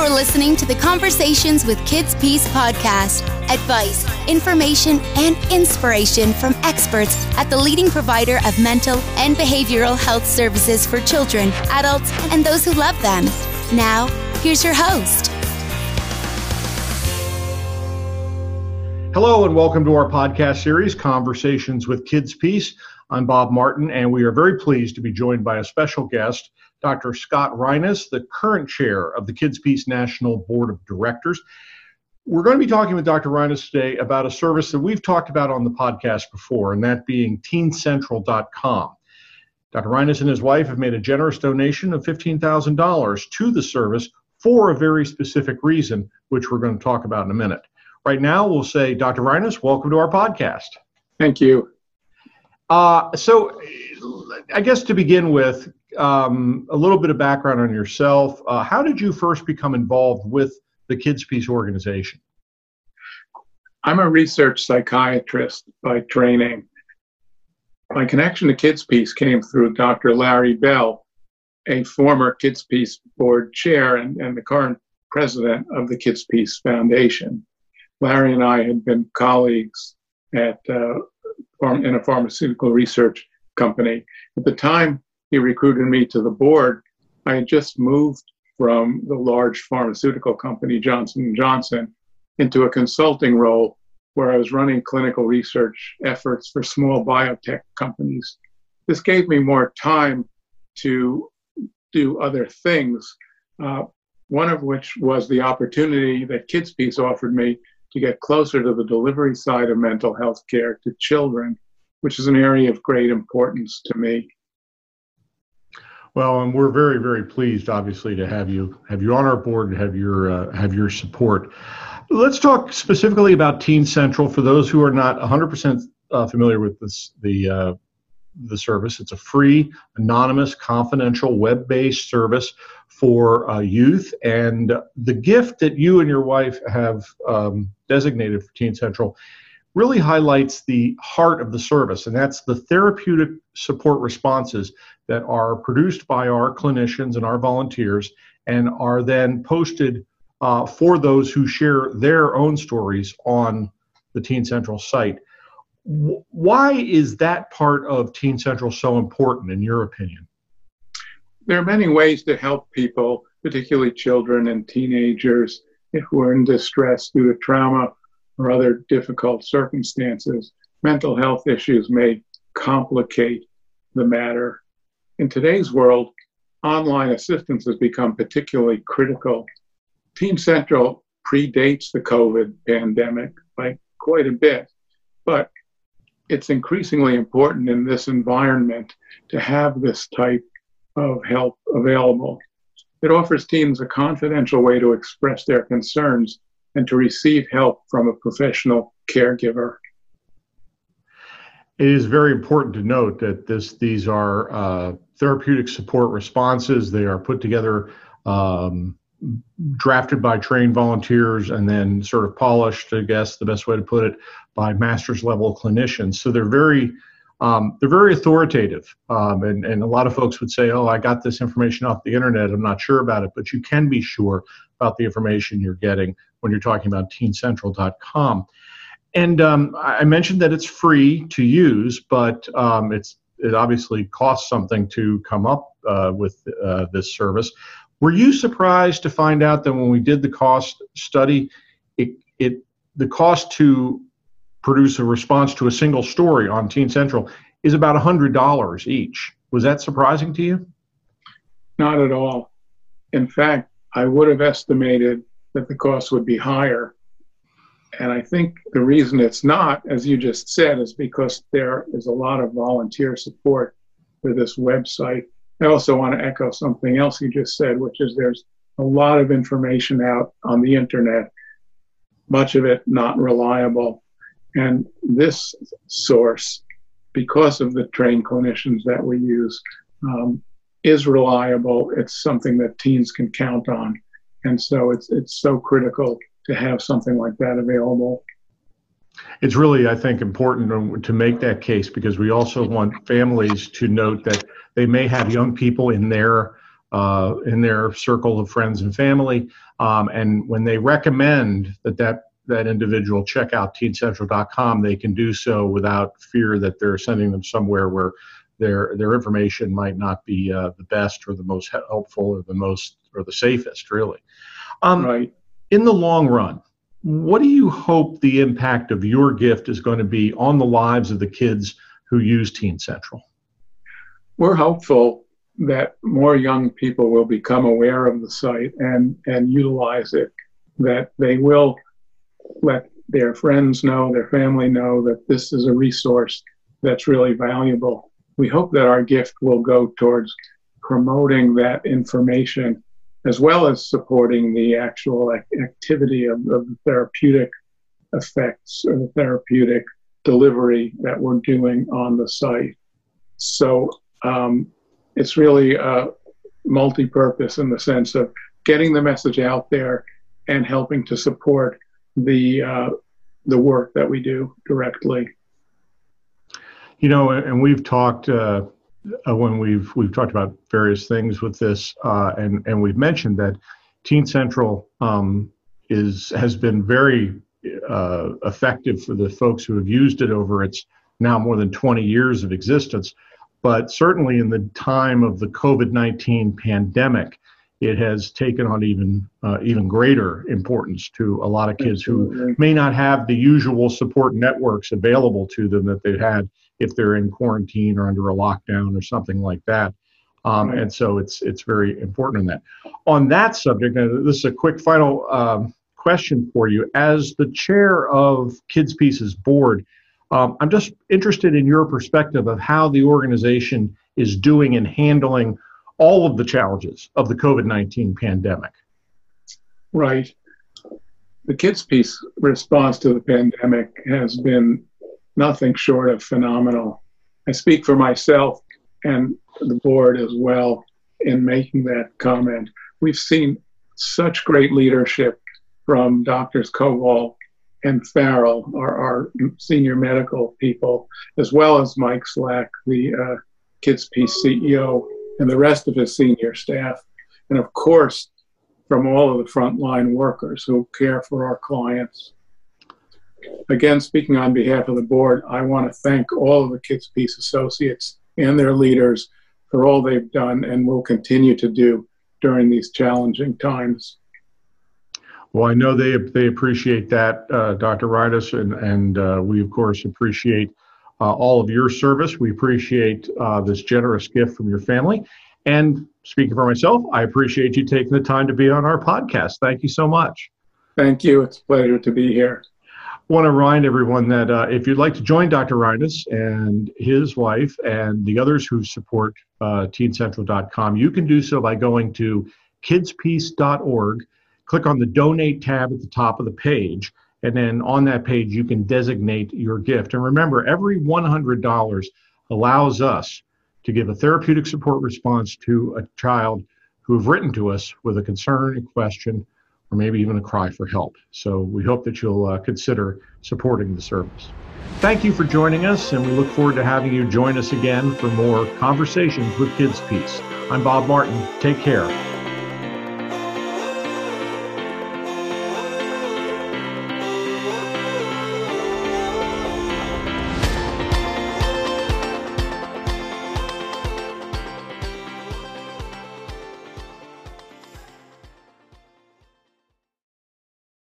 You're listening to the Conversations with Kids Peace podcast. Advice, information, and inspiration from experts at the leading provider of mental and behavioral health services for children, adults, and those who love them. Now, here's your host. Hello, and welcome to our podcast series, Conversations with Kids Peace. I'm Bob Martin, and we are very pleased to be joined by a special guest, Dr. Scott Reines, the current chair of the Kids Peace National Board of Directors. We're going to be talking with Dr. Reines today about a service that we've talked about on the podcast before, and that being teencentral.com. Dr. Reines and his wife have made a generous donation of $15,000 to the service for a very specific reason, which we're going to talk about in a minute. Right now, we'll say, Dr. Reines, welcome to our podcast. Thank you. Uh, so, I guess to begin with, um, a little bit of background on yourself. Uh, how did you first become involved with the Kids Peace organization? I'm a research psychiatrist by training. My connection to Kids Peace came through Dr. Larry Bell, a former Kids Peace board chair and, and the current president of the Kids Peace Foundation. Larry and I had been colleagues at uh, in a pharmaceutical research company. At the time he recruited me to the board, I had just moved from the large pharmaceutical company Johnson & Johnson into a consulting role where I was running clinical research efforts for small biotech companies. This gave me more time to do other things, uh, one of which was the opportunity that Kids Peace offered me to get closer to the delivery side of mental health care to children, which is an area of great importance to me. Well, and we're very, very pleased, obviously, to have you have you on our board and have your uh, have your support. Let's talk specifically about Teen Central for those who are not 100% uh, familiar with this the uh, the service. It's a free, anonymous, confidential, web-based service for uh, youth, and the gift that you and your wife have um, designated for Teen Central really highlights the heart of the service, and that's the therapeutic support responses that are produced by our clinicians and our volunteers and are then posted uh, for those who share their own stories on the Teen Central site. Why is that part of Teen Central so important, in your opinion? There are many ways to help people, particularly children and teenagers, who are in distress due to trauma or other difficult circumstances. Mental health issues may complicate the matter. In today's world, online assistance has become particularly critical. Teen Central predates the COVID pandemic by quite a bit, but it's increasingly important in this environment to have this type of help available. It offers teams a confidential way to express their concerns and to receive help from a professional caregiver. It is very important to note that this these are uh, therapeutic support responses. They are put together, um, drafted by trained volunteers, and then sort of polished, I guess the best way to put it, by master's level clinicians. So they're very um, they're very authoritative. Um, and, and a lot of folks would say, oh, I got this information off the internet. I'm not sure about it. But you can be sure about the information you're getting when you're talking about teencentral.com. And um, I mentioned that it's free to use, but um, it's it obviously costs something to come up uh, with uh, this service. Were you surprised to find out that when we did the cost study, it, it the cost to produce a response to a single story on Teen Central is about $100 each. Was that surprising to you? Not at all. In fact, I would have estimated that the cost would be higher. And I think the reason it's not, as you just said, is because there is a lot of volunteer support for this website. I also want to echo something else you just said, which is there's a lot of information out on the internet, much of it not reliable. And this source, because of the trained clinicians that we use, um, is reliable. It's something that teens can count on. And so it's, it's so critical to have something like that available. It's really, I think, important to make that case because we also want families to note that they may have young people in their uh, in their circle of friends and family. Um, and when they recommend that that that individual check out teencentral.com, they can do so without fear that they're sending them somewhere where their their information might not be uh, the best or the most helpful or the most or the safest, really. Um, right. In the long run, what do you hope the impact of your gift is going to be on the lives of the kids who use Teen Central? We're hopeful that more young people will become aware of the site and, and utilize it, that they will let their friends know, their family know that this is a resource that's really valuable. We hope that our gift will go towards promoting that information as well as supporting the actual activity of, of the therapeutic effects or the therapeutic delivery that we're doing on the site. So um, it's really uh, multi-purpose in the sense of getting the message out there and helping to support the uh, the work that we do directly. You know, and we've talked uh, uh, when we've we've talked about various things with this, uh, and and we've mentioned that Teen Central um, is has been very uh, effective for the folks who have used it over its now more than 20 years of existence. But certainly in the time of the COVID 19 pandemic, it has taken on even uh, even greater importance to a lot of kids who may not have the usual support networks available to them that they had if they're in quarantine or under a lockdown or something like that. Um, and so it's it's very important in that. On that subject, this is a quick final um, question for you. As the chair of Kids Peace's board, um, I'm just interested in your perspective of how the organization is doing in handling all of the challenges of the COVID 19 pandemic. Right. The Kids Peace response to the pandemic has been nothing short of phenomenal. I speak for myself and the board as well in making that comment. We've seen such great leadership from Doctors Koval and Farrell, our, our, senior medical people, as well as Mike Slack, the uh, Kids Peace CEO, and the rest of his senior staff. And of course, from all of the frontline workers who care for our clients. Again, speaking on behalf of the board, I want to thank all of the Kids Peace associates and their leaders for all they've done and will continue to do during these challenging times. Well, I know they they appreciate that, uh, Dr. Reines, and and uh, we of course appreciate uh, all of your service. We appreciate uh, this generous gift from your family, and speaking for myself, I appreciate you taking the time to be on our podcast. Thank you so much. Thank you. It's a pleasure to be here. Want to remind everyone that uh, if you'd like to join Dr. Reines and his wife and the others who support uh, teencentral.com, you can do so by going to kidspeace.org, click on the donate tab at the top of the page. And then on that page, you can designate your gift. And remember, every $100 allows us to give a therapeutic support response to a child who have written to us with a concern, a question, or maybe even a cry for help. So we hope that you'll uh, consider supporting the service. Thank you for joining us, and we look forward to having you join us again for more conversations with Kids Peace. I'm Bob Martin. Take care.